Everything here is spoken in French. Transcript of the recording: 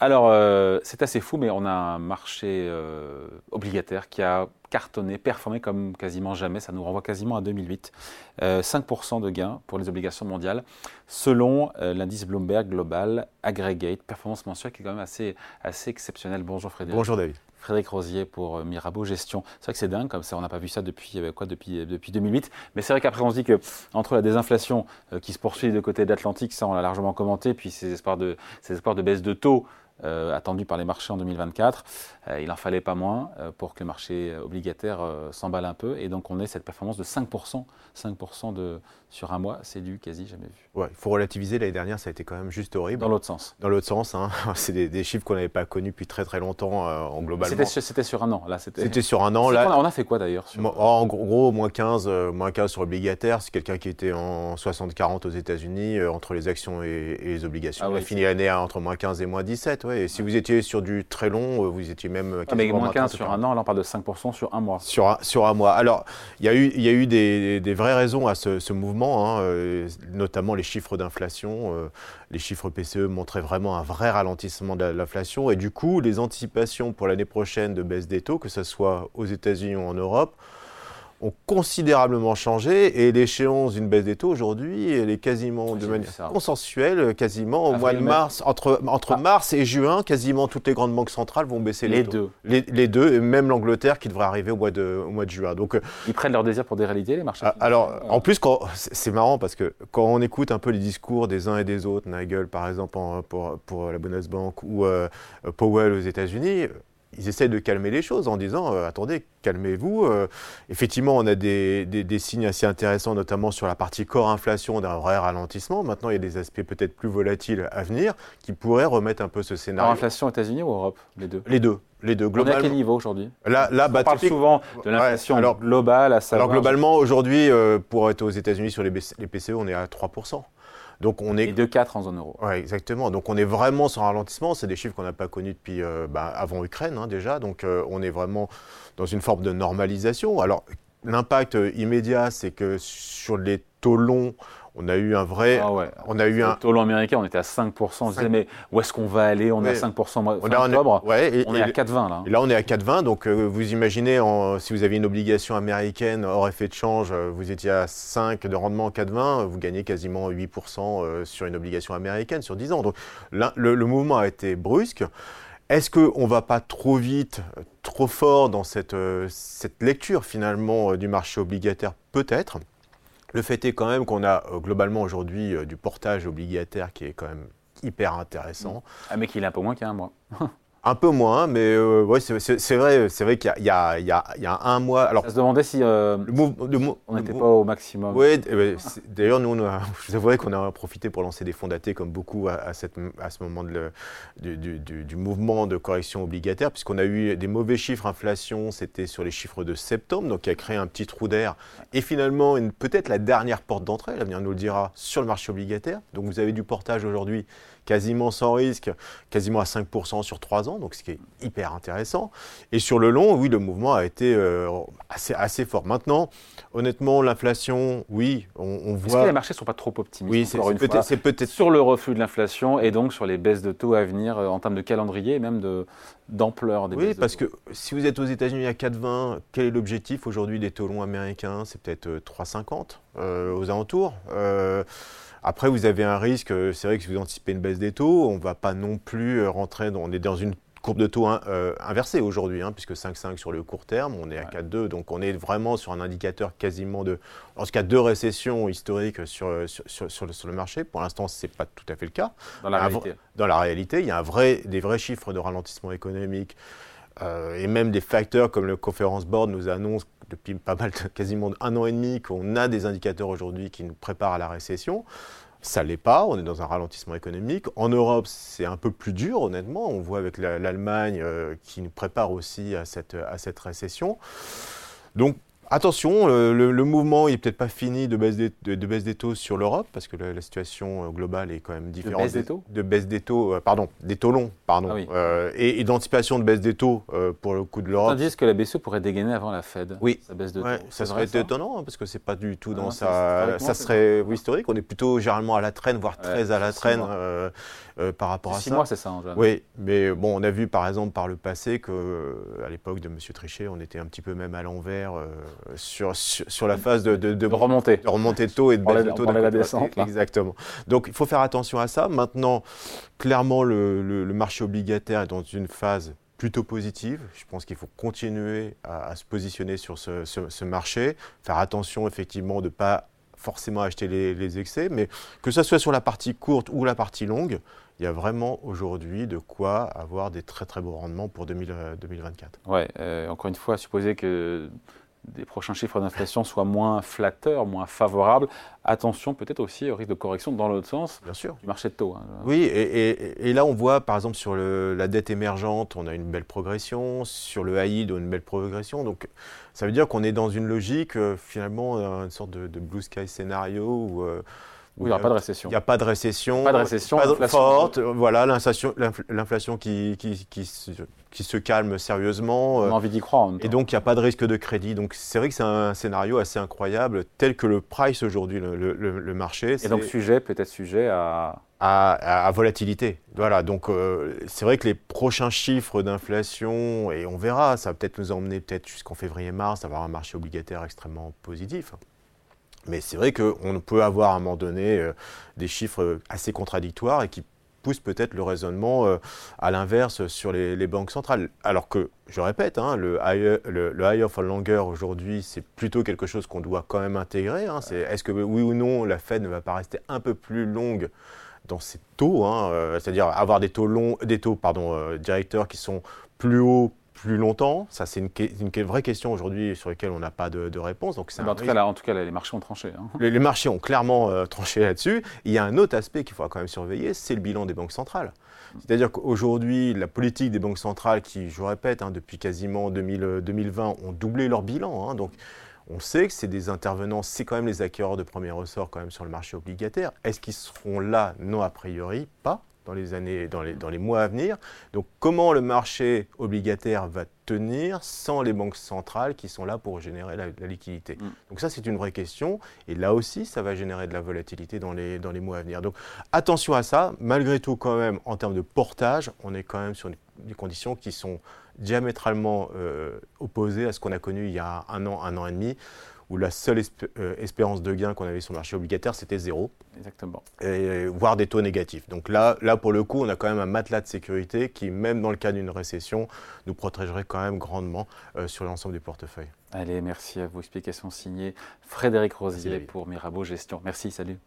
Alors, euh, c'est assez fou, mais on a un marché euh, obligataire qui a cartonné, performé comme quasiment jamais. Ça nous renvoie quasiment à 2008. 5% de gains pour les obligations mondiales, selon l'indice Bloomberg Global Aggregate, performance mensuelle qui est quand même assez, assez exceptionnelle. Bonjour Frédéric. Bonjour David. Frédéric Rosier pour euh, Mirabeau Gestion. C'est vrai que c'est dingue, comme ça, on n'a pas vu ça depuis, euh, quoi, depuis, depuis 2008. Mais c'est vrai qu'après, on se dit que entre la désinflation euh, qui se poursuit de côté de l'Atlantique, ça, on l'a largement commenté, puis ces espoirs de, ces espoirs de baisse de taux attendus par les marchés en 2024, il en fallait pas moins pour que le marché obligataire s'emballe un peu. Et donc, on ait cette performance de 5%, 5% de, sur un mois, c'est du quasi jamais vu. Ouais, il faut relativiser. L'année dernière, ça a été quand même juste horrible. Dans l'autre sens. Dans l'autre sens, hein. c'est des, chiffres qu'on n'avait pas connus depuis très très longtemps euh, en globalement. C'était sur un an. Là, c'était sur un an. Là, on a fait quoi d'ailleurs En gros, moins 15, euh, moins 15 sur obligataire. C'est quelqu'un qui était en 60-40 aux États-Unis euh, entre les actions et, les obligations. Ah, il a fini l'année entre moins 15 et moins 17. Ouais. Et si vous étiez sur du très long, vous étiez même. Ah, mais moins 15 sur un an, là on parle de 5% sur un mois. Sur un, sur un mois. Alors, il y a eu, y a eu des, des, vraies raisons à ce, ce mouvement. Hein, notamment les chiffres d'inflation. Euh, les chiffres PCE montraient vraiment un vrai ralentissement de l'inflation. Et du coup, les anticipations pour l'année prochaine de baisse des taux, que ce soit aux États-Unis ou en Europe, ont considérablement changé et l'échéance d'une baisse des taux aujourd'hui, elle est quasiment de manière consensuelle, quasiment au mois de mars, entre, entre ah. mars et juin, quasiment toutes les grandes banques centrales vont baisser les, les taux. Deux. Les, les, deux. et même l'Angleterre qui devrait arriver au mois de, au mois de juin. Donc, euh, Ils prennent leur désir pour des réalités, les marchés ah, Alors, en plus, c'est marrant parce que quand on écoute un peu les discours des uns et des autres, Nagel par exemple pour, pour la Bundesbank ou euh, Powell aux États-Unis, ils essayent de calmer les choses en disant euh, attendez, calmez-vous. Euh, effectivement, on a des, des, signes assez intéressants, notamment sur la partie corps inflation d'un vrai ralentissement. Maintenant, il y a des aspects peut-être plus volatiles à venir qui pourraient remettre un peu ce scénario. Corps inflation États-Unis ou Europe Les deux? Les deux. Les deux. Globalement, on est à quel niveau aujourd'hui? Là, là bah, on parle souvent de l'inflation globale à savoir. Alors globalement, aujourd'hui, euh, pour être aux États-Unis sur les, les PCE, on est à 3%. Donc on est... Et 2,4 en zone euro. Oui, exactement. Donc on est vraiment sur un ralentissement. C'est des chiffres qu'on n'a pas connus depuis euh, bah, avant Ukraine hein, déjà. Donc euh, on est vraiment dans une forme de normalisation. Alors l'impact immédiat, c'est que sur les taux longs, on a eu un vrai. Ah ouais. On a eu un. Taux américain, on était à 5%. On se disait, mais où est-ce qu'on va aller? On est à 5% mois, fin octobre. Ouais, on est à 4,20 là. Et là, on est à 4,20. Donc, euh, vous imaginez, si vous aviez une obligation américaine hors effet de change, euh, vous étiez à 5 de rendement en 4,20, vous gagnez quasiment 8% euh, sur une obligation américaine sur 10 ans. Donc, le, le mouvement a été brusque. Est-ce qu'on ne va pas trop vite, trop fort dans cette, cette lecture finalement du marché obligataire? Peut-être. Le fait est quand même qu'on a euh, globalement aujourd'hui euh, du portage obligataire qui est quand même hyper intéressant. Ah, mais qu'il est un peu moins qu'il y a un mois. Un peu moins, mais euh, ouais, c'est vrai, c'est vrai qu'il y, y, y, a un mois. Alors, ça se demandait si euh, on n'était pas au maximum. Oui, eh ben, d'ailleurs, nous, je vous avouerai qu'on a profité pour lancer des fonds datés comme beaucoup à, cette, à ce moment de le, du, du, du, mouvement de correction obligataire, puisqu'on a eu des mauvais chiffres inflation, c'était sur les chiffres de septembre, donc qui a créé un petit trou d'air. Et finalement, peut-être la dernière porte d'entrée, l'avenir nous le dira, sur le marché obligataire. Donc vous avez du portage aujourd'hui quasiment sans risque, quasiment à 5% sur 3 ans, donc ce qui est hyper intéressant. Et sur le long, oui, le mouvement a été euh, assez, assez fort. Maintenant, honnêtement, l'inflation, oui, on, voit... Est-ce que les marchés ne sont pas trop optimistes Oui, c'est peut-être peut sur le reflux de l'inflation et donc sur les baisses de taux à venir euh, en termes de calendrier et même de, d'ampleur des Oui, parce que si vous êtes aux États-Unis à 4,20, quel est l'objectif aujourd'hui des taux longs américains? C'est peut-être 3,50 euh, aux alentours. Après, vous avez un risque, euh, c'est vrai que si vous anticipez une baisse des taux, on ne va pas non plus euh, rentrer, dans, on est dans une courbe de taux euh, inversée aujourd'hui, hein, puisque 5,5 sur le court terme, on est à 4,2, donc on est vraiment sur un indicateur quasiment de, en tout cas, deux récessions historiques sur, sur, sur, le, marché. Pour l'instant, ce n'est pas tout à fait le cas. Dans la réalité. Dans la réalité, il y a un vrai, des vrais chiffres de ralentissement économique et même des facteurs comme le Conference Board nous annonce depuis pas mal, quasiment un an et demi, qu'on a des indicateurs aujourd'hui qui nous préparent à la récession. Ça l'est pas, on est dans un ralentissement économique. En Europe, c'est un peu plus dur, honnêtement. On voit avec l'Allemagne euh, qui nous prépare aussi à cette, à cette récession. Donc, attention, le, mouvement n'est peut-être pas fini de baisse des, de, baisse des taux sur l'Europe, parce que la, situation globale est quand même différente. De baisse des taux De baisse des taux, pardon, des taux longs, pardon. Ah et, d'anticipation de baisse des taux pour le coup de l'Europe. Disent que la BCE pourrait dégainer avant la Fed. Oui. Sa baisse de taux. Ça serait étonnant, hein, parce que c'est pas du tout dans sa. Ça, serait historique. On est plutôt généralement à la traîne, voire très à la traîne par rapport à ça. Six mois, c'est ça, en Oui, mais bon, on a vu par exemple par le passé que à l'époque de M. Trichet, on était un petit peu même à l'envers euh, sur, sur, la phase de, de, de, remontée. de remontée de taux et de baisse de taux. De la descente. Exactement. Donc il faut faire attention à ça. Maintenant, clairement, le, le, marché obligataire est dans une phase plutôt positive. Je pense qu'il faut continuer à, se positionner sur ce, ce, marché, faire attention effectivement de ne pas forcément acheter les, les, excès, mais que ce soit sur la partie courte ou la partie longue, il y a vraiment aujourd'hui de quoi avoir des très très beaux rendements pour 2024. Ouais, euh, encore une fois, supposer que des prochains chiffres d'inflation soient moins flatteurs, moins favorables, attention peut-être aussi au risque de correction dans l'autre sens Bien sûr. du marché de taux. Hein. Oui, et, là on voit par exemple sur la dette émergente, on a une belle progression, sur le yield, on a une belle progression. Donc ça veut dire qu'on est dans une logique, euh, finalement, une sorte de, blue sky scénario où... Euh, il n'y aura pas de récession. Il n'y a pas de récession. Pas de récession. Pas forte. Voilà, l'inflation qui, qui, qui, se calme sérieusement. On a envie d'y croire. Et donc, il n'y a pas de risque de crédit. Donc, c'est vrai que c'est un scénario assez incroyable, tel que le price aujourd'hui, le, marché. Et donc, sujet, peut-être sujet à... À, volatilité. Voilà, donc euh, c'est vrai que les prochains chiffres d'inflation, et on verra, ça va peut-être nous emmener peut-être jusqu'en février-mars, avoir un marché obligataire extrêmement positif. Mais c'est vrai qu'on peut avoir à un moment donné euh, des chiffres assez contradictoires et qui poussent peut-être le raisonnement euh, à l'inverse sur les, banques centrales. Alors que, je répète, hein, le, higher, for longer aujourd'hui, c'est plutôt quelque chose qu'on doit quand même intégrer. Hein. est-ce que oui ou non, la Fed ne va pas rester un peu plus longue dans ses taux, hein, euh, c'est-à-dire avoir des taux longs, des taux pardon, directeurs qui sont plus hauts, plus longtemps Ça, c'est une, vraie question aujourd'hui sur laquelle on n'a pas de, réponse. Donc en, tout cas, là, en tout cas, les marchés ont tranché. Hein. Les, marchés ont clairement euh, tranché là-dessus. Il y a un autre aspect qu'il faudra quand même surveiller, c'est le bilan des banques centrales. C'est-à-dire qu'aujourd'hui, la politique des banques centrales, qui, je vous répète, hein, depuis quasiment 2020, ont doublé leur bilan. Hein. donc, on sait que c'est des intervenants, c'est quand même les acquéreurs de premier ressort quand même sur le marché obligataire. Est-ce qu'ils seront là? Non, a priori, pas dans les années, dans les, dans les mois à venir. Donc, comment le marché obligataire va tenir sans les banques centrales qui sont là pour générer la, liquidité mm. Donc, ça, c'est une vraie question. Et là aussi, ça va générer de la volatilité dans les, dans les mois à venir. Donc, attention à ça. Malgré tout, quand même, en termes de portage, on est quand même sur des conditions qui sont diamétralement euh, opposées à ce qu'on a connu il y a un an, un an et demi où la seule euh, espérance de gain qu'on avait sur le marché obligataire, c'était zéro. Exactement. Et, voire des taux négatifs. Donc là, là, pour le coup, on a quand même un matelas de sécurité qui, même dans le cas d'une récession, nous protégerait quand même grandement euh, sur l'ensemble du portefeuille. Allez, merci à vous. Explication signée Frédéric Rosier pour Mirabeau Gestion. Merci, salut.